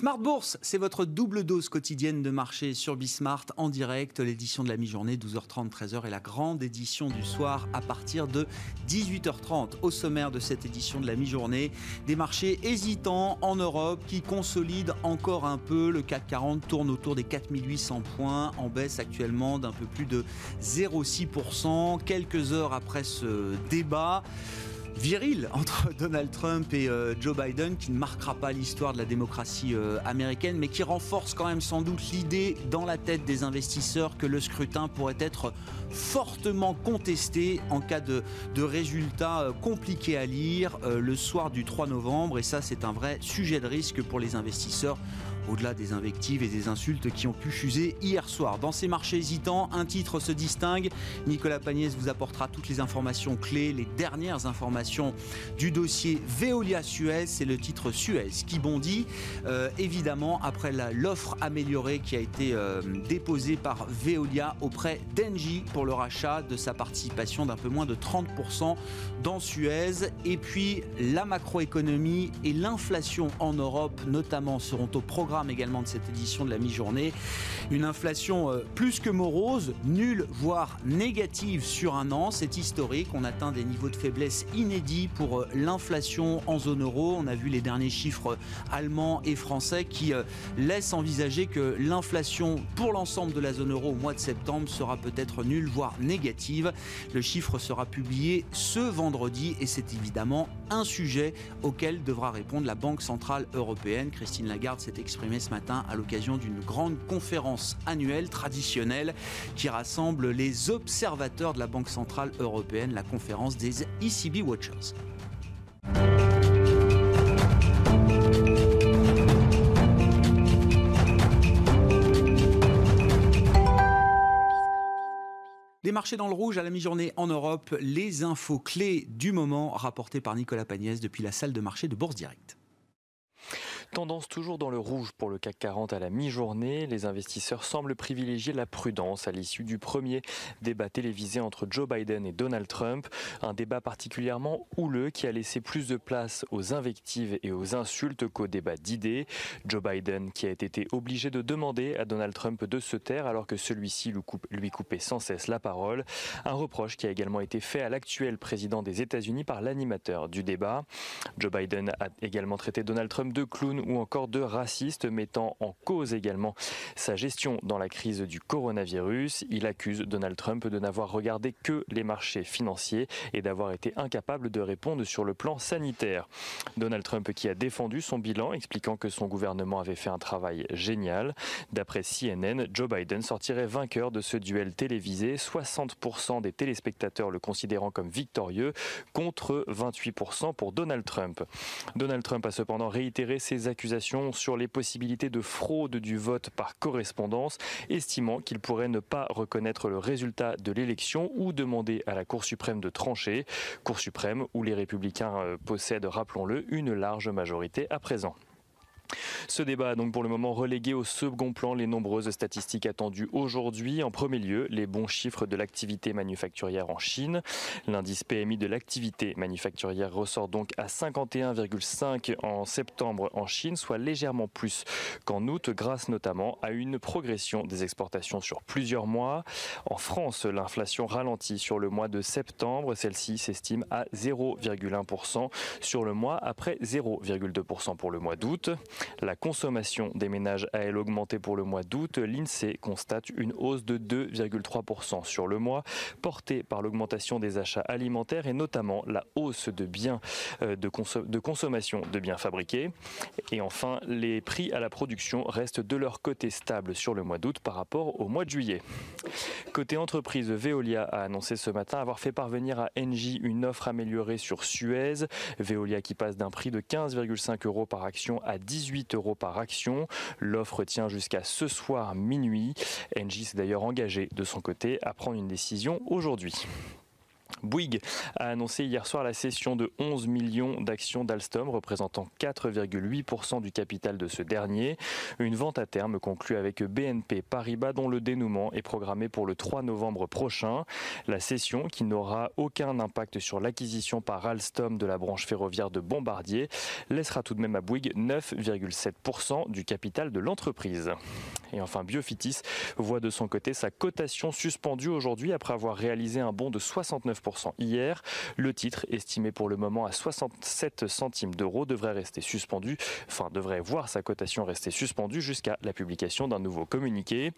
Smart Bourse, c'est votre double dose quotidienne de marché sur Bismart en direct. L'édition de la mi-journée, 12h30, 13h, et la grande édition du soir à partir de 18h30. Au sommaire de cette édition de la mi-journée, des marchés hésitants en Europe qui consolident encore un peu. Le CAC 40 tourne autour des 4800 points, en baisse actuellement d'un peu plus de 0,6%. Quelques heures après ce débat, viril entre Donald Trump et euh, Joe Biden qui ne marquera pas l'histoire de la démocratie euh, américaine mais qui renforce quand même sans doute l'idée dans la tête des investisseurs que le scrutin pourrait être fortement contesté en cas de, résultats euh, compliqués à lire le soir du 3 novembre et ça c'est un vrai sujet de risque pour les investisseurs au-delà des invectives et des insultes qui ont pu fuser hier soir. Dans ces marchés hésitants, un titre se distingue. Nicolas Pagnès vous apportera toutes les informations clés, les dernières informations du dossier Veolia Suez. C'est le titre Suez qui bondit, euh, évidemment, après l'offre améliorée qui a été euh, déposée par Veolia auprès d'Engie pour le rachat de sa participation d'un peu moins de 30% dans Suez. Et puis, la macroéconomie et l'inflation en Europe, notamment, seront au programme également de cette édition de la mi-journée. Une inflation euh, plus que morose, nulle, voire négative sur un an. C'est historique. On atteint des niveaux de faiblesse inédits pour euh, l'inflation en zone euro. On a vu les derniers chiffres allemands et français qui euh, laissent envisager que l'inflation pour l'ensemble de la zone euro au mois de septembre sera peut-être nulle, voire négative. Le chiffre sera publié ce vendredi et c'est évidemment un sujet auquel devra répondre la Banque Centrale Européenne. Christine Lagarde s'est exprimée ce matin à l'occasion d'une grande conférence annuelle traditionnelle qui rassemble les observateurs de la Banque Centrale Européenne, la conférence des ECB Watchers. Les marchés dans le rouge à la mi-journée en Europe, les infos clés du moment rapportées par Nicolas Pagnès depuis la salle de marché de Bourse Direct. Tendance toujours dans le rouge pour le CAC 40 à la mi-journée. Les investisseurs semblent privilégier la prudence à l'issue du premier débat télévisé entre Joe Biden et Donald Trump. Un débat particulièrement houleux qui a laissé plus de place aux invectives et aux insultes qu'au débat d'idées. Joe Biden qui a été obligé de demander à Donald Trump de se taire alors que celui-ci lui coupait sans cesse la parole. Un reproche qui a également été fait à l'actuel président des États-Unis par l'animateur du débat. Joe Biden a également traité Donald Trump de clown ou encore de raciste, mettant en cause également sa gestion dans la crise du coronavirus. Il accuse Donald Trump de n'avoir regardé que les marchés financiers et d'avoir été incapable de répondre sur le plan sanitaire. Donald Trump qui a défendu son bilan, expliquant que son gouvernement avait fait un travail génial. D'après CNN, Joe Biden sortirait vainqueur de ce duel télévisé, 60% des téléspectateurs le considérant comme victorieux contre 28% pour Donald Trump. Donald Trump a cependant réitéré ses accusations sur les possibilités de fraude du vote par correspondance, estimant qu'il pourrait ne pas reconnaître le résultat de l'élection ou demander à la Cour suprême de trancher. Cour suprême où les républicains euh, possèdent, rappelons-le, une large majorité à présent. Ce débat a donc pour le moment relégué au second plan les nombreuses statistiques attendues aujourd'hui. En premier lieu, les bons chiffres de l'activité manufacturière en Chine. L'indice PMI de l'activité manufacturière ressort donc à 51,5 en septembre en Chine, soit légèrement plus qu'en août, grâce notamment à une progression des exportations sur plusieurs mois. En France, l'inflation ralentit sur le mois de septembre. Celle-ci s'estime à 0,1% sur le mois après 0,2% pour le mois d'août. La consommation des ménages a elle augmenté pour le mois d'août. L'INSEE constate une hausse de 2,3% sur le mois, portée par l'augmentation des achats alimentaires et notamment la hausse de biens euh, de, de consommation de biens fabriqués. Et enfin, les prix à la production restent de leur côté stables sur le mois d'août par rapport au mois de juillet. Côté entreprise, Veolia a annoncé ce matin avoir fait parvenir à Engie une offre améliorée sur Suez. Veolia qui passe d'un prix de 15,5 euros par action à 18 18 euros par action. L'offre tient jusqu'à ce soir minuit. Engie s'est d'ailleurs engagé de son côté à prendre une décision aujourd'hui. Bouygues a annoncé hier soir la cession de 11 millions d'actions d'Alstom, représentant 4,8% du capital de ce dernier. Une vente à terme conclue avec BNP Paribas dont le dénouement est programmé pour le 3 novembre prochain. La cession, qui n'aura aucun impact sur l'acquisition par Alstom de la branche ferroviaire de Bombardier, laissera tout de même à Bouygues 9,7% du capital de l'entreprise. Et enfin, Biofitis voit de son côté sa cotation suspendue aujourd'hui après avoir réalisé un bond de 69% hier. Le titre, estimé pour le moment à 67 centimes d'euros, devrait rester suspendu, enfin devrait voir sa cotation rester suspendue jusqu'à la publication d'un nouveau communiqué.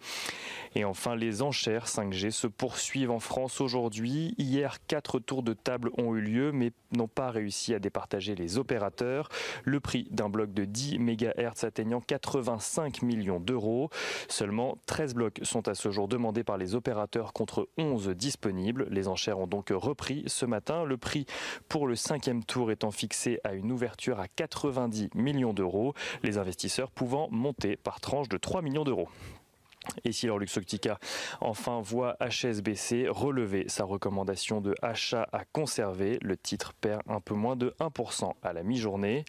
Et enfin, les enchères 5G se poursuivent en France aujourd'hui. Hier, quatre tours de table ont eu lieu, mais n'ont pas réussi à départager les opérateurs. Le prix d'un bloc de 10 MHz atteignant 85 millions d'euros. Seulement 13 blocs sont à ce jour demandés par les opérateurs contre 11 disponibles. Les enchères ont donc repris ce matin. Le prix pour le cinquième tour étant fixé à une ouverture à 90 millions d'euros, les investisseurs pouvant monter par tranche de 3 millions d'euros. Et si leur Luxottica enfin voit HSBC relever sa recommandation de achat à conserver, le titre perd un peu moins de 1% à la mi-journée.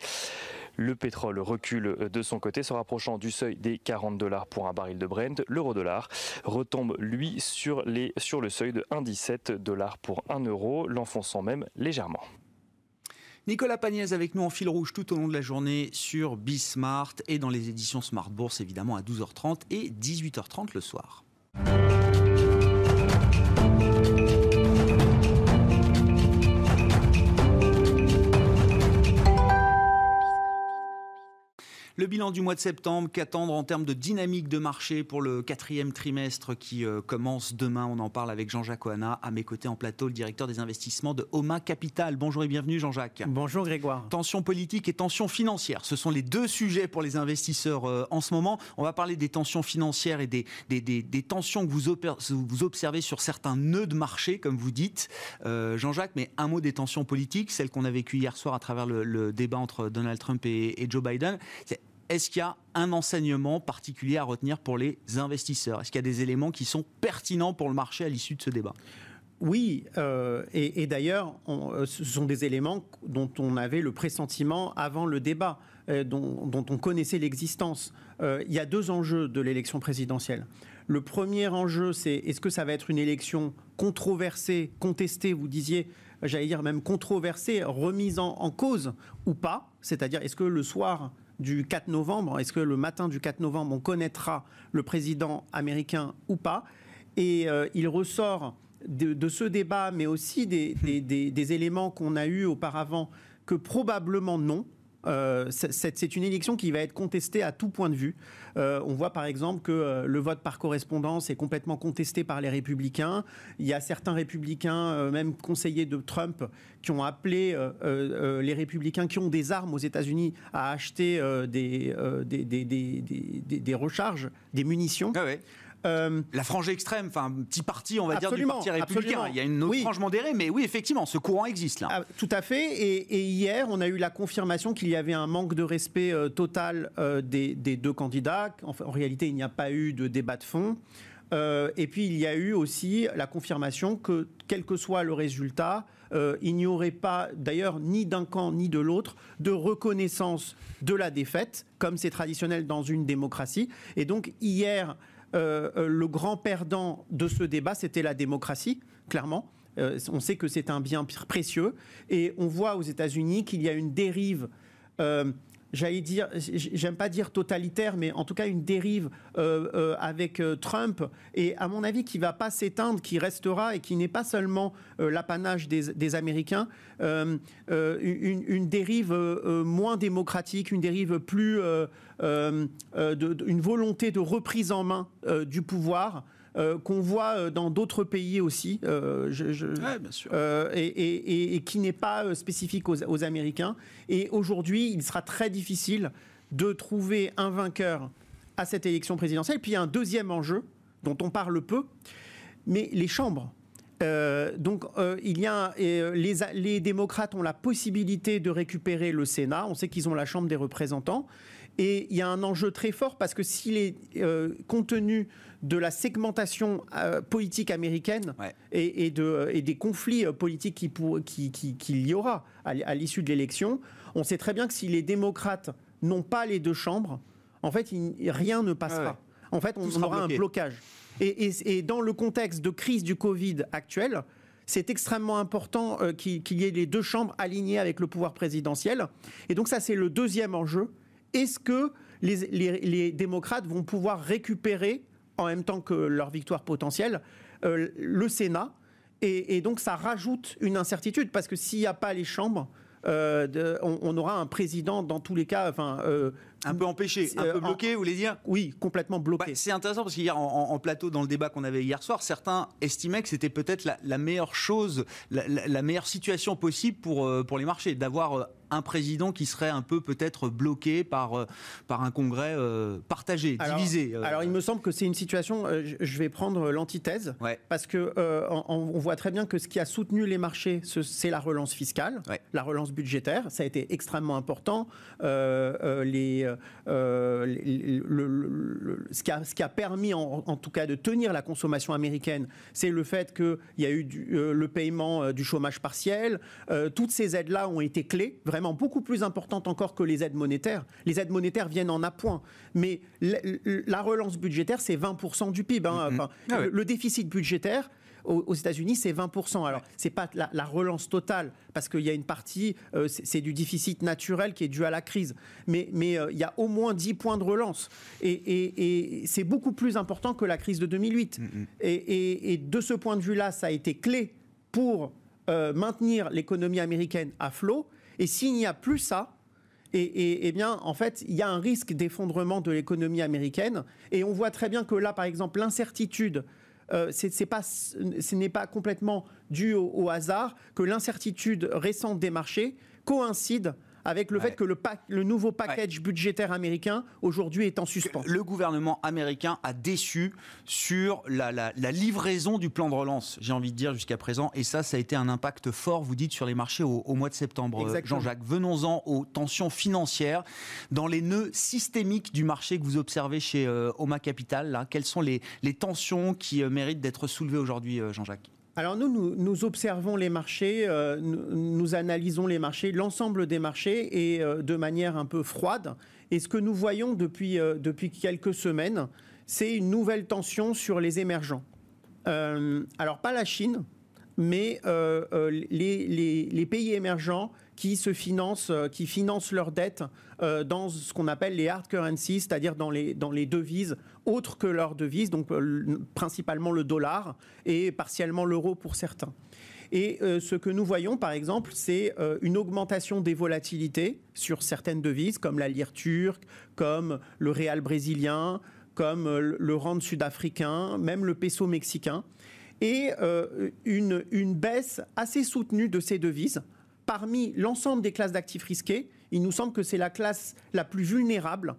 Le pétrole recule de son côté, se rapprochant du seuil des 40 dollars pour un baril de Brent. L'euro-dollar retombe, lui, sur le seuil de 1,17 dollars pour 1 euro, l'enfonçant même légèrement. Nicolas Pagnès avec nous en fil rouge tout au long de la journée sur Bismart et dans les éditions Smart Bourse évidemment à 12h30 et 18h30 le soir. Le bilan du mois de septembre, qu'attendre en termes de dynamique de marché pour le quatrième trimestre qui euh, commence demain? On en parle avec Jean-Jacques Oana, à mes côtés en plateau, le directeur des investissements de Oma Capital. Bonjour et bienvenue Jean-Jacques. Bonjour Grégoire. Tension politique et tension financière, ce sont les deux sujets pour les investisseurs euh, en ce moment. On va parler des tensions financières et des, des, tensions que vous, vous, observez sur certains nœuds de marché, comme vous dites. Euh, Jean-Jacques, mais un mot des tensions politiques, celles qu'on a vécues hier soir à travers le, débat entre Donald Trump et, et Joe Biden est-ce qu'il y a un enseignement particulier à retenir pour les investisseurs? Est-ce qu'il y a des éléments qui sont pertinents pour le marché à l'issue de ce débat? Oui, euh, et, d'ailleurs, euh, ce sont des éléments dont on avait le pressentiment avant le débat, euh, dont, on connaissait l'existence. il y a deux enjeux de l'élection présidentielle. Le premier enjeu, c'est est-ce que ça va être une élection controversée, contestée, vous disiez, j'allais dire même controversée, remise en cause ou pas? C'est-à-dire, est-ce que le soir du 4 novembre, est-ce que le matin du 4 novembre, on connaîtra le président américain ou pas? Et euh, il ressort de, ce débat, mais aussi des, des éléments qu'on a eus auparavant, que probablement non. Euh, c'est une élection qui va être contestée à tout point de vue. Euh, on voit par exemple que euh, le vote par correspondance est complètement contesté par les républicains. Il y a certains républicains, même conseillers de Trump, qui ont appelé les républicains qui ont des armes aux États-Unis à acheter des, recharges, des munitions. Ah euh, la frange extrême, enfin, un petit parti, on va dire, du parti républicain. Il y a une autre frange modérée, mais oui, effectivement, ce courant existe là. Ah, tout à fait. Et, hier, on a eu la confirmation qu'il y avait un manque de respect euh, total euh, des, deux candidats. En, en, réalité, il n'y a pas eu de débat de fond. et puis, il y a eu aussi la confirmation que, quel que soit le résultat, il n'y aurait pas, d'ailleurs, ni d'un camp ni de l'autre, de reconnaissance de la défaite, comme c'est traditionnel dans une démocratie. Et donc, hier, le grand perdant de ce débat, c'était la démocratie, clairement. Euh, on sait que c'est un bien précieux. Et on voit aux États-Unis qu'il y a une dérive j'allais dire, j'aime pas dire totalitaire, mais en tout cas une dérive euh, euh, avec euh, Trump, et à mon avis qui va pas s'éteindre, qui restera et qui n'est pas seulement l'apanage des, Américains, une, dérive moins démocratique, une dérive plus, une volonté de reprise en main du pouvoir. Euh, qu'on voit euh, dans d'autres pays aussi, euh, Et, qui n'est pas spécifique aux, Américains. Et aujourd'hui, il sera très difficile de trouver un vainqueur à cette élection présidentielle. Puis il y a un deuxième enjeu dont on parle peu, mais les chambres. donc, il y a les, les, démocrates ont la possibilité de récupérer le Sénat. On sait qu'ils ont la Chambre des représentants Et il y a un enjeu très fort parce que s'il est euh, compte tenu de la segmentation euh, politique américaine et, de, et, des conflits euh, politiques qu'il qui, qui, y aura à, l'issue de l'élection, on sait très bien que si les démocrates n'ont pas les deux chambres, en fait, rien ne passera. En fait, on, aura un blocage. Et, et, dans le contexte de crise du Covid actuel, c'est extrêmement important qu'il y ait les deux chambres alignées avec le pouvoir présidentiel. Et donc ça, c'est le deuxième enjeu est-ce que les, démocrates vont pouvoir récupérer, en même temps que leur victoire potentielle, euh, le Sénat et, donc ça rajoute une incertitude, parce que s'il n'y a pas les chambres, euh, on, aura un président dans tous les cas, enfin, euh, un peu empêché, un peu bloqué, vous voulez dire Oui, complètement bloqué. Bah, c'est intéressant parce qu'hier en, plateau, dans le débat qu'on avait hier soir, certains estimaient que c'était peut-être la, meilleure chose, la, meilleure situation possible pour, pour les marchés, d'avoir un président qui serait un peu peut-être bloqué par, euh, par un congrès euh, partagé, divisé. Euh. Alors il me semble que c'est une situation, je vais prendre l'antithèse, parce que on, voit très bien que ce qui a soutenu les marchés, c'est la relance fiscale, la relance budgétaire, ça a été extrêmement important. les, ce, qui a, ce qui a permis en, tout cas de tenir la consommation américaine, c'est le fait qu'il y a eu le paiement du chômage partiel. toutes ces aides-là ont été clés, vraiment beaucoup plus importante encore que les aides monétaires. Les aides monétaires viennent en appoint, mais la relance budgétaire, c'est 20% du PIB. Hein. Mm-hmm. Ah le, déficit budgétaire, aux, États-Unis, c'est 20%. Alors, c'est pas la, relance totale, parce qu'il y a une partie, euh, c'est du déficit naturel qui est dû à la crise. Mais, mais euh, il y a au moins 10 points de relance. Et, c'est beaucoup plus important que la crise de 2008. Mm-hmm. Et, de ce point de vue-là, ça a été clé pour euh, maintenir l'économie américaine à flot. Et s'il n'y a plus ça, et, bien, en fait, il y a un risque d'effondrement de l'économie américaine. Et on voit très bien que là, par exemple, l'incertitude, euh, ce n'est pas complètement dû au hasard, que l'incertitude récente des marchés coïncide avec le fait que le, le nouveau package budgétaire américain aujourd'hui est en suspens. Le gouvernement américain a déçu sur la, livraison du plan de relance, j'ai envie de dire jusqu'à présent, et ça, ça a été un impact fort, vous dites, sur les marchés au, mois de septembre. Jean-Jacques, venons-en aux tensions financières dans les nœuds systémiques du marché que vous observez chez euh, Oma Capital. Là, quelles sont les, tensions qui euh, méritent d'être soulevées aujourd'hui, euh, Jean-Jacques? Alors nous, nous, observons les marchés, euh, nous, analysons les marchés, l'ensemble des marchés et euh, de manière un peu froide. Et ce que nous voyons depuis, euh, depuis quelques semaines, c'est une nouvelle tension sur les émergents. alors pas la Chine, mais les, les, pays émergents qui se financent, qui financent leurs dettes dans ce qu'on appelle les hard currencies, c'est-à-dire dans les, dans les devises autres que leur devise, donc euh, principalement le dollar et partiellement l'euro pour certains. Et euh, ce que nous voyons, par exemple, c'est euh, une augmentation des volatilités sur certaines devises, comme la lire turque, comme le réal brésilien, comme le rand sud-africain, même le peso mexicain, et une, une baisse assez soutenue de ces devises. Parmi l'ensemble des classes d'actifs risqués, il nous semble que c'est la classe la plus vulnérable,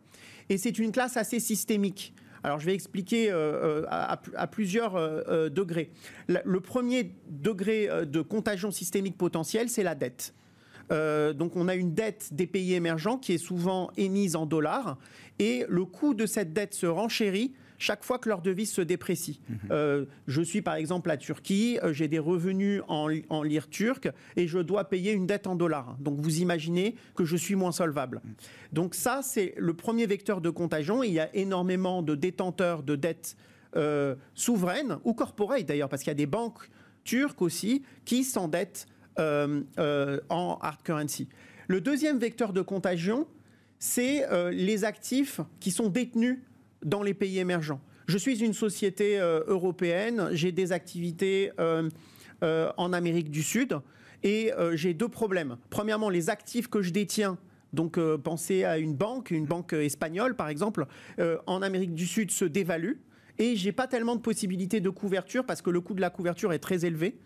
et c'est une classe assez systémique. Alors je vais expliquer euh, euh, à, plusieurs euh, degrés. Le, premier degré de contagion systémique potentielle, c'est la dette. donc on a une dette des pays émergents qui est souvent émise en dollars et le coût de cette dette se renchérit chaque fois que leur devise se déprécie. Mhm. Euh, je suis par exemple à Turquie, euh, j'ai des revenus en, en lire turque et je dois payer une dette en dollars. Donc vous imaginez que je suis moins solvable. Mhm. Donc ça, c'est le premier vecteur de contagion. Il y a énormément de détenteurs de dettes euh, souveraines ou corporate d'ailleurs, parce qu'il y a des banques turques aussi qui s'endettent en hard currency. Le deuxième vecteur de contagion, c'est les actifs qui sont détenus dans les pays émergents. Je suis une société euh, européenne, j'ai des activités euh, euh, en Amérique du Sud et j'ai deux problèmes. Premièrement, les actifs que je détiens donc pensez à une banque, une banque espagnole par exemple, en Amérique du Sud se dévalue et j'ai pas tellement de possibilités de couverture parce que le coût de la couverture est très élevé.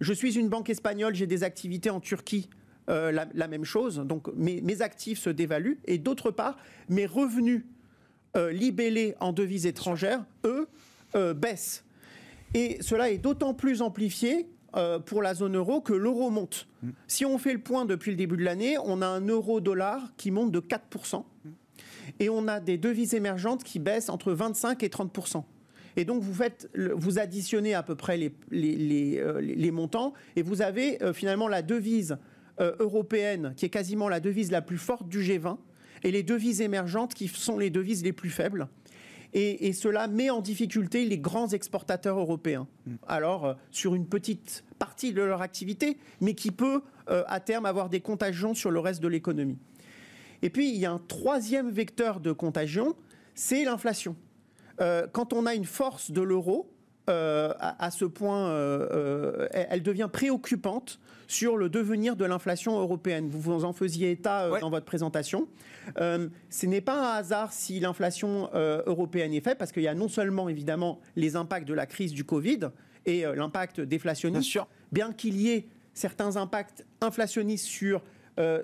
Je suis une banque espagnole, j'ai des activités en Turquie. la, même chose, donc mes actifs se dévaluent et d'autre part, mes revenus euh, libellés en devises étrangères, eux, euh, baissent. Et cela est d'autant plus amplifié euh, pour la zone euro que l'euro monte. Si on fait le point depuis le début de l'année, on a un euro-dollar qui monte de 4%. et on a des devises émergentes qui baissent entre 25 et 30% et donc, vous, faites, vous additionnez à peu près les, les, euh, montants et vous avez euh, finalement la devise euh, européenne qui est quasiment la devise la plus forte du G20 et les devises émergentes qui sont les devises les plus faibles. Et, cela met en difficulté les grands exportateurs européens. Mm. Alors, sur une petite partie de leur activité, mais qui peut à terme avoir des contagions sur le reste de l'économie. Et puis, il y a un troisième vecteur de contagion, c'est l'inflation. Euh, quand on a une force de l'euro, euh, à, ce point, euh, elle devient préoccupante sur le devenir de l'inflation européenne. Vous vous en faisiez état dans votre présentation. ce n'est pas un hasard si l'inflation européenne est faite, parce qu'il y a non seulement évidemment les impacts de la crise du Covid et l'impact déflationniste, bien qu'il y ait certains impacts inflationnistes sur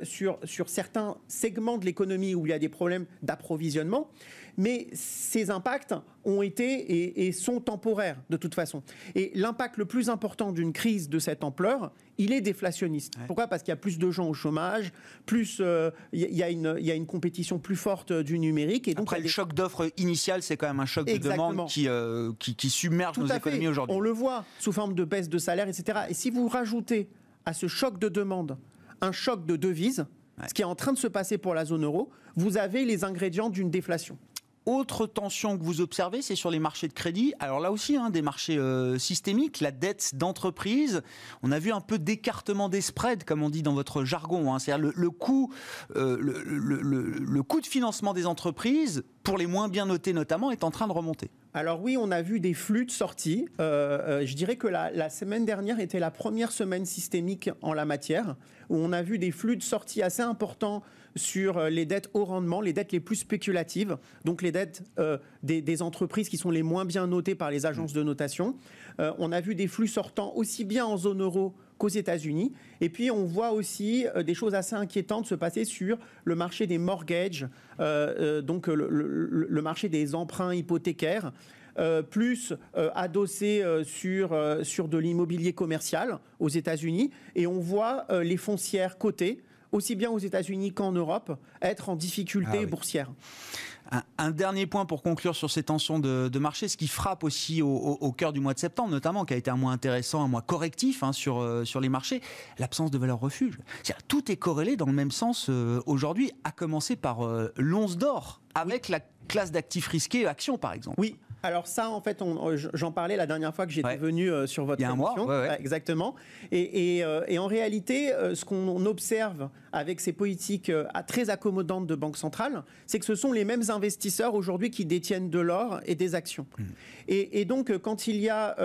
sur, sur, certains segments de l'économie où il y a des problèmes d'approvisionnement mais ces impacts ont été et, sont temporaires de toute façon. Et l'impact le plus important d'une crise de cette ampleur, il est déflationniste. Pourquoi? Parce qu'il y a plus de gens au chômage, plus euh, il y, a une, compétition plus forte du numérique. Et donc Après, le choc d'offres initial, c'est quand même un choc de demande euh, qui, qui, submerge nos économies aujourd'hui. On le voit sous forme de baisse de salaire, etc. Et si vous rajoutez à ce choc de demande un choc de devise, ce qui est en train de se passer pour la zone euro, vous avez les ingrédients d'une déflation. Autre tension que vous observez, c'est sur les marchés de crédit. Alors là aussi, hein, des marchés euh, systémiques, la dette d'entreprise. On a vu un peu d'écartement des spreads, comme on dit dans votre jargon. Hein. C'est-à-dire le, coût, euh, le, coût de financement des entreprises, pour les moins bien notés notamment, est en train de remonter. Alors oui, on a vu des flux de sortie. Euh, je dirais que la, la, semaine dernière était la première semaine systémique en la matière, où on a vu des flux de sortie assez importants sur euh, les dettes au rendement, les dettes les plus spéculatives, donc les dettes euh, des, entreprises qui sont les moins bien notées par les agences de notation. Euh, on a vu des flux sortants aussi bien en zone euro qu'aux États-Unis. Et puis, on voit aussi des choses assez inquiétantes se passer sur le marché des mortgages, donc le, marché des emprunts hypothécaires. plus adossé sur, sur de l'immobilier commercial aux États-Unis. Et on voit les foncières cotées aussi bien aux États-Unis qu'en Europe, être en difficulté ah boursière. Un, dernier point pour conclure sur ces tensions de, marché, ce qui frappe aussi au, cœur du mois de septembre, notamment, qui a été un mois intéressant, un mois correctif hein, sur, euh, sur les marchés, l'absence de valeur refuge. tout est corrélé dans le même sens euh, aujourd'hui, à commencer par euh, l'once d'or, avec la classe d'actifs risqués, actions par exemple. Oui, alors ça, en fait, j'en parlais la dernière fois que j'étais venu euh, sur votre Il y a un mois, exactement. Euh, et, en réalité, euh, ce qu'on observe avec ces politiques très accommodantes de banque centrale, c'est que ce sont les mêmes investisseurs aujourd'hui qui détiennent de l'or et des actions. Hmm. Et, donc, quand il y a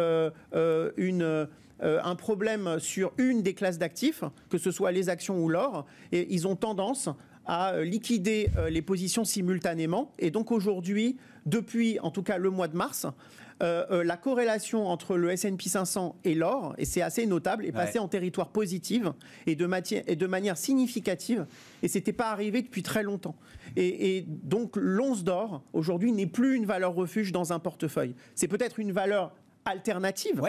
une un problème sur une des classes d'actifs, que ce soit les actions ou l'or, et ils ont tendance à liquider les positions simultanément. Et donc aujourd'hui, depuis en tout cas le mois de mars, euh, euh, la corrélation entre le S&P 500 et l'or, et c'est assez notable, est passée en territoire positif et de, et de manière significative. Et c'était pas arrivé depuis très longtemps. Et, donc l'once d'or aujourd'hui n'est plus une valeur refuge dans un portefeuille. C'est peut-être une valeur alternative,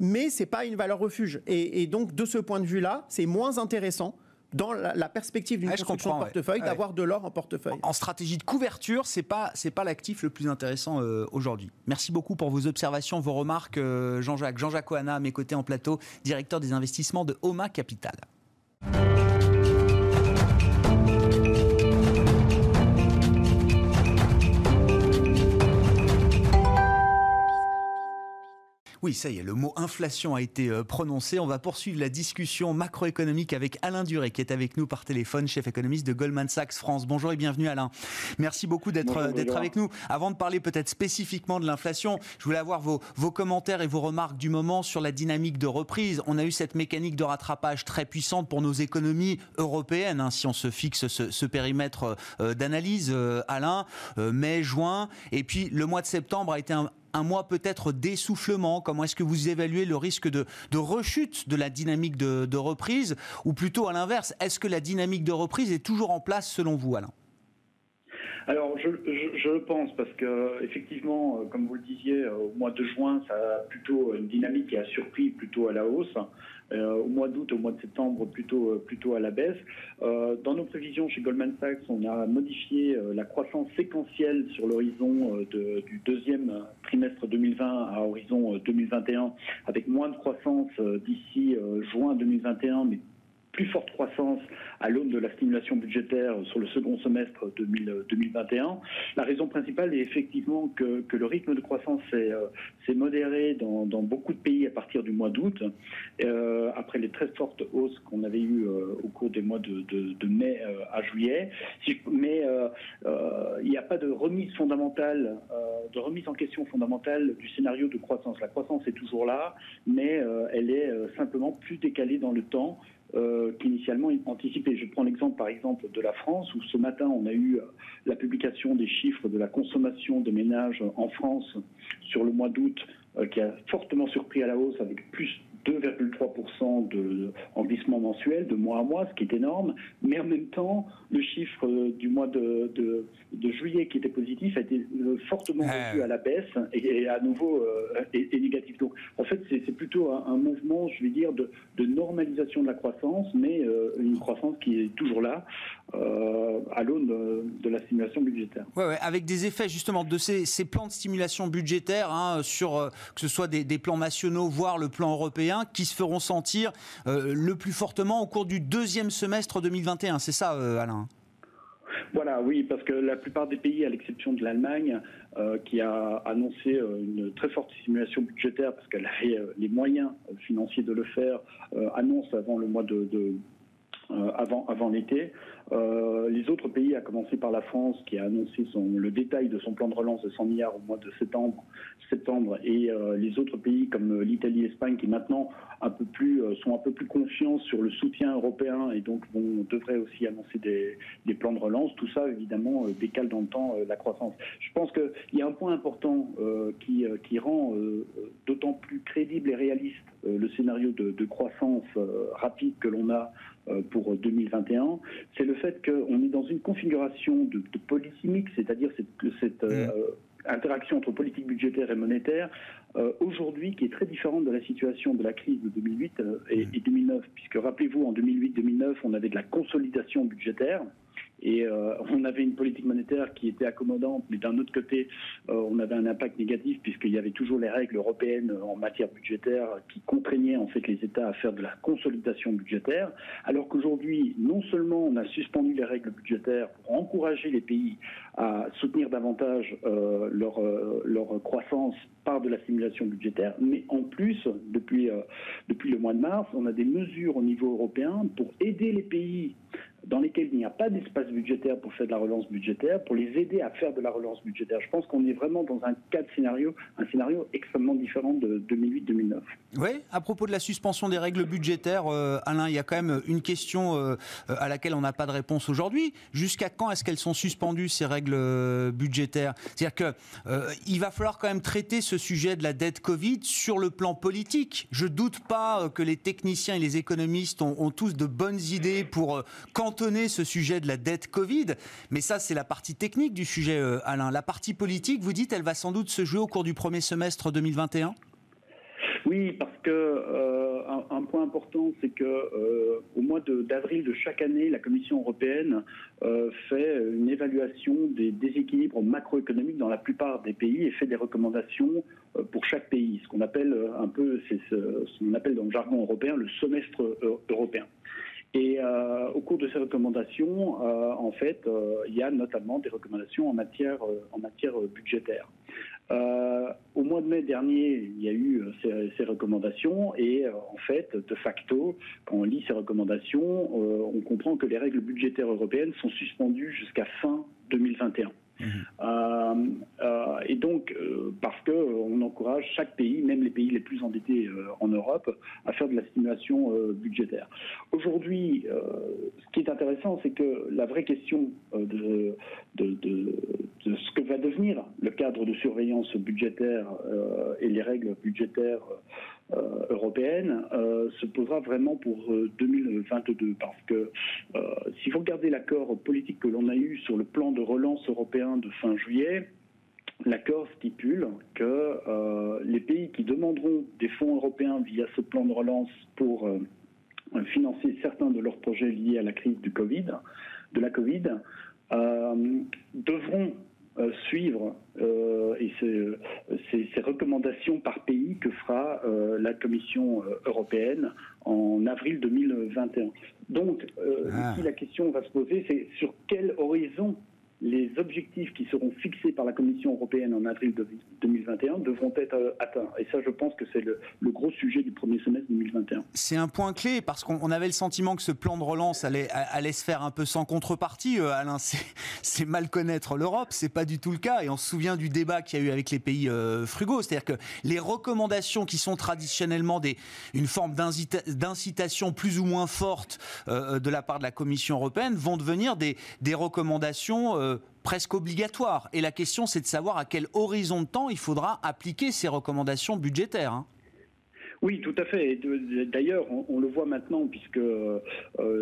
mais c'est pas une valeur refuge. Et, et donc de ce point de vue-là, c'est moins intéressant dans la, perspective d'une construction de portefeuille, d'avoir de l'or en portefeuille. En, stratégie de couverture, c'est pas c'est pas l'actif le plus intéressant euh, aujourd'hui. Merci beaucoup pour vos observations, vos remarques, euh, Jean-Jacques. Jean-Jacques Oana à mes côtés en plateau, directeur des investissements de Oma Capital. Oui, ça y est, le mot inflation a été euh, prononcé. On va poursuivre la discussion macroéconomique avec Alain Duré, qui est avec nous par téléphone, chef économiste de Goldman Sachs France. Bonjour et bienvenue Alain. Merci beaucoup d'être euh, d'être avec nous. Avant de parler peut-être spécifiquement de l'inflation, je voulais avoir vos, vos commentaires et vos remarques du moment sur la dynamique de reprise. On a eu cette mécanique de rattrapage très puissante pour nos économies européennes, hein, si on se fixe ce, périmètre euh, d'analyse, Alain, mai, juin, et puis le mois de septembre a été un, un mois peut-être d'essoufflement Comment est-ce que vous évaluez le risque de, rechute de la dynamique de, reprise Ou plutôt à l'inverse, est-ce que la dynamique de reprise est toujours en place selon vous, Alain? Alors, je, je, le pense parce que effectivement, comme vous le disiez, au mois de juin, ça a plutôt une dynamique qui a surpris plutôt à la hausse. Euh, au mois d'août, au mois de septembre, plutôt, euh, plutôt à la baisse. Euh, dans nos prévisions chez Goldman Sachs, on a modifié la croissance séquentielle sur l'horizon du deuxième trimestre 2020 à horizon 2021, avec moins de croissance d'ici juin 2021, mais plus forte croissance à l'aune de la stimulation budgétaire sur le second semestre 2021. La raison principale est effectivement que, le rythme de croissance s'est euh, modéré dans, beaucoup de pays à partir du mois d'août, euh, après les très fortes hausses qu'on avait eues euh, au cours des mois de, mai à juillet. mais il n'y a pas de remise fondamentale, de remise en question fondamentale du scénario de croissance. La croissance est toujours là, mais elle est simplement plus décalée dans le temps euh, qu'initialement anticipé. Je prends l'exemple par exemple de la France où ce matin on a eu euh, la publication des chiffres de la consommation des ménages en France sur le mois d'août euh, qui a fortement surpris à la hausse avec plus 2,3% de, en glissement mensuel de mois à mois, ce qui est énorme, mais en même temps, le chiffre du mois de, de, juillet qui était positif a été fortement ah revu à la baisse et, à nouveau est, négatif. Donc en fait, c'est plutôt un, mouvement, je vais dire, de, normalisation de la croissance, mais une croissance qui est toujours là, euh, à l'aune de, la stimulation budgétaire. Ouais, avec des effets justement de ces, ces plans de stimulation budgétaire hein, sur euh, que ce soit des, plans nationaux, voire le plan européen, qui se feront sentir euh, le plus fortement au cours du deuxième semestre 2021. C'est ça, Alain? Voilà, oui, parce que la plupart des pays, à l'exception de l'Allemagne, qui a annoncé une très forte stimulation budgétaire parce qu'elle avait les moyens financiers de le faire, annonce avant le mois de, avant, avant l'été. Euh, les autres pays, à commencer par la France, qui a annoncé le détail de son plan de relance de 100 milliards au mois de septembre, septembre et euh, les autres pays comme l'Italie et l'Espagne, qui maintenant euh, sont un peu plus confiants sur le soutien européen et donc vont, devraient aussi annoncer des, plans de relance. Tout ça, évidemment, décale dans le temps la croissance. Je pense qu'il y a un point important qui, rend d'autant plus crédible et réaliste le scénario de, croissance rapide que l'on a euh, pour 2021, c'est le fait qu'on est dans une configuration de, de c'est-à-dire cette, cette euh, interaction entre politique budgétaire et monétaire, euh, aujourd'hui qui est très différente de la situation de la crise de 2008 et, et 2009, puisque rappelez-vous, en 2008-2009, on avait de la consolidation budgétaire. Et euh, on avait une politique monétaire qui était accommodante, mais d'un autre côté, euh, on avait un impact négatif puisqu'il y avait toujours les règles européennes en matière budgétaire qui contraignaient en fait les États à faire de la consolidation budgétaire. Alors qu'aujourd'hui, non seulement on a suspendu les règles budgétaires pour encourager les pays à soutenir davantage euh, leur, croissance par de la stimulation budgétaire, mais en plus, depuis, depuis le mois de mars, on a des mesures au niveau européen pour aider les pays dans lesquels il n'y a pas d'espace budgétaire pour faire de la relance budgétaire, pour les aider à faire de la relance budgétaire. Je pense qu'on est vraiment dans un cas de scénario, un scénario extrêmement différent de 2008-2009. Oui, à propos de la suspension des règles budgétaires, euh, Alain, il y a quand même une question euh, à laquelle on n'a pas de réponse aujourd'hui. Jusqu'à quand est-ce qu'elles sont suspendues, ces règles euh, budgétaires? C'est-à-dire qu'il va falloir quand même traiter ce sujet de la dette Covid sur le plan politique. Je doute pas que les techniciens et les économistes ont, ont tous de bonnes idées pour quand ce sujet de la dette Covid, mais ça c'est la partie technique du sujet, euh, Alain. La partie politique, vous dites, elle va sans doute se jouer au cours du premier semestre 2021 oui, parce que euh, un, point important, c'est que euh, au mois d'avril de, chaque année, la Commission européenne fait une évaluation des déséquilibres macroéconomiques dans la plupart des pays et fait des recommandations pour chaque pays, ce qu'on appelle un peu, c'est ce, ce qu'on appelle dans le jargon européen le semestre européen. Et euh, au cours de ces recommandations, euh, en fait, euh, il y a notamment des recommandations en matière, en matière budgétaire. au mois de mai dernier, il y a eu ces, ces recommandations et en fait, de facto, quand on lit ces recommandations, on comprend que les règles budgétaires européennes sont suspendues jusqu'à fin 2021. Euh, euh, et donc, euh, parce qu'on encourage chaque pays, même les pays les plus endettés en Europe, à faire de la stimulation budgétaire. Aujourd'hui, ce qui est intéressant, c'est que la vraie question de, ce que va devenir le cadre de surveillance budgétaire et les règles budgétaires européenne se posera vraiment pour 2022 parce que si vous regardez l'accord politique que l'on a eu sur le plan de relance européen de fin juillet, L'accord stipule que les pays qui demanderont des fonds européens via ce plan de relance pour financer certains de leurs projets liés à la crise de la Covid, devront euh, suivre euh, et ces, recommandations par pays que fera euh, la Commission européenne en avril 2021. Donc, ah. ici, la question va se poser, c'est sur quel horizon les objectifs qui seront fixés par la Commission européenne en avril 2021 devront être euh, atteints. Et ça, je pense que c'est le, gros sujet du premier semestre 2021. C'est un point clé parce qu'on avait le sentiment que ce plan de relance allait, se faire un peu sans contrepartie. Euh, Alain, c'est mal connaître l'Europe, c'est pas du tout le cas. Et on se souvient du débat qu'il y a eu avec les pays euh, frugaux, c'est-à-dire que les recommandations qui sont traditionnellement une forme d'incitation plus ou moins forte de la part de la Commission européenne vont devenir des recommandations presque obligatoire. Et la question, c'est de savoir à quel horizon de temps il faudra appliquer ces recommandations budgétaires. Hein. Oui, tout à fait. D'ailleurs, on, le voit maintenant puisque euh,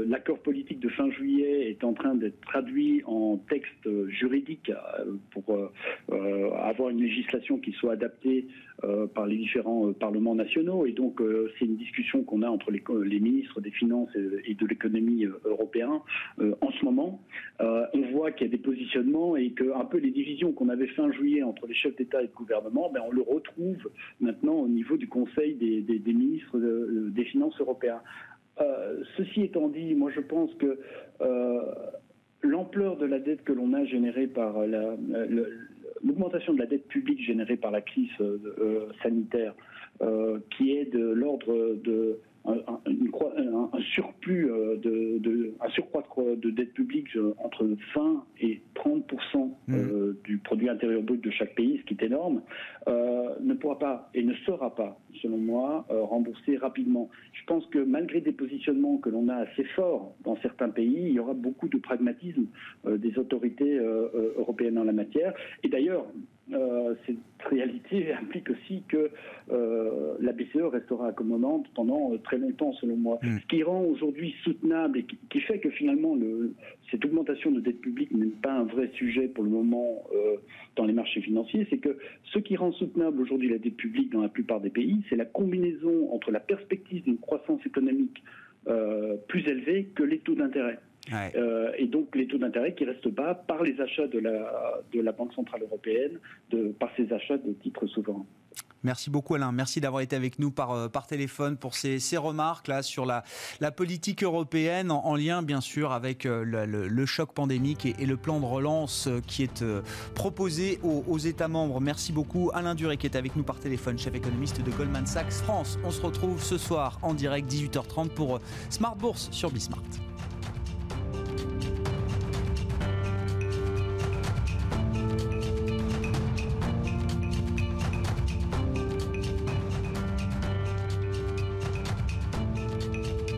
l'accord politique de fin juillet est en train d'être traduit en texte juridique euh, pour euh, avoir une législation qui soit adaptée par les différents parlements nationaux. Et donc, c'est une discussion qu'on a entre les, ministres des Finances et, de l'économie européens en ce moment. on voit qu'il y a des positionnements et que un peu les divisions qu'on avait fin juillet entre les chefs d'État et de gouvernement, ben, on le retrouve maintenant au niveau du Conseil des ministres des Finances européens. Euh, ceci étant dit, moi je pense que euh, l'ampleur de la dette que l'on a générée par l'augmentation de la dette publique générée par la crise euh, sanitaire, qui est de l'ordre de un, un, surplus euh, de, un surcroît de, dette publique euh, entre 20 et 30 mmh. euh, du produit intérieur brut de chaque pays, ce qui est énorme, ne pourra pas et ne sera pas, selon moi, remboursé rapidement. Je pense que malgré des positionnements que l'on a assez forts dans certains pays, il y aura beaucoup de pragmatisme des autorités européennes en la matière. Et d'ailleurs, euh, cette réalité implique aussi que euh, la BCE restera accommodante pendant euh, très longtemps, selon moi. Hmm. Ce qui rend aujourd'hui soutenable et qui, fait que finalement le, cette augmentation de dette publique n'est pas un vrai sujet pour le moment dans les marchés financiers, c'est que ce qui rend soutenable aujourd'hui la dette publique dans la plupart des pays, c'est la combinaison entre la perspective d'une croissance économique plus élevée que les taux d'intérêt. Euh, et donc les taux d'intérêt qui restent bas par les achats de la, de la Banque Centrale Européenne, de, par ces achats de titres souverains. Merci beaucoup Alain, merci d'avoir été avec nous par, euh, par téléphone pour ces, ces remarques là sur la, la politique européenne en, lien bien sûr avec euh, le, choc pandémique et, le plan de relance qui est proposé aux, aux, États membres. Merci beaucoup Alain Duré qui est avec nous par téléphone, chef économiste de Goldman Sachs France. On se retrouve ce soir en direct 18h30 pour Smart Bourse sur Bismart.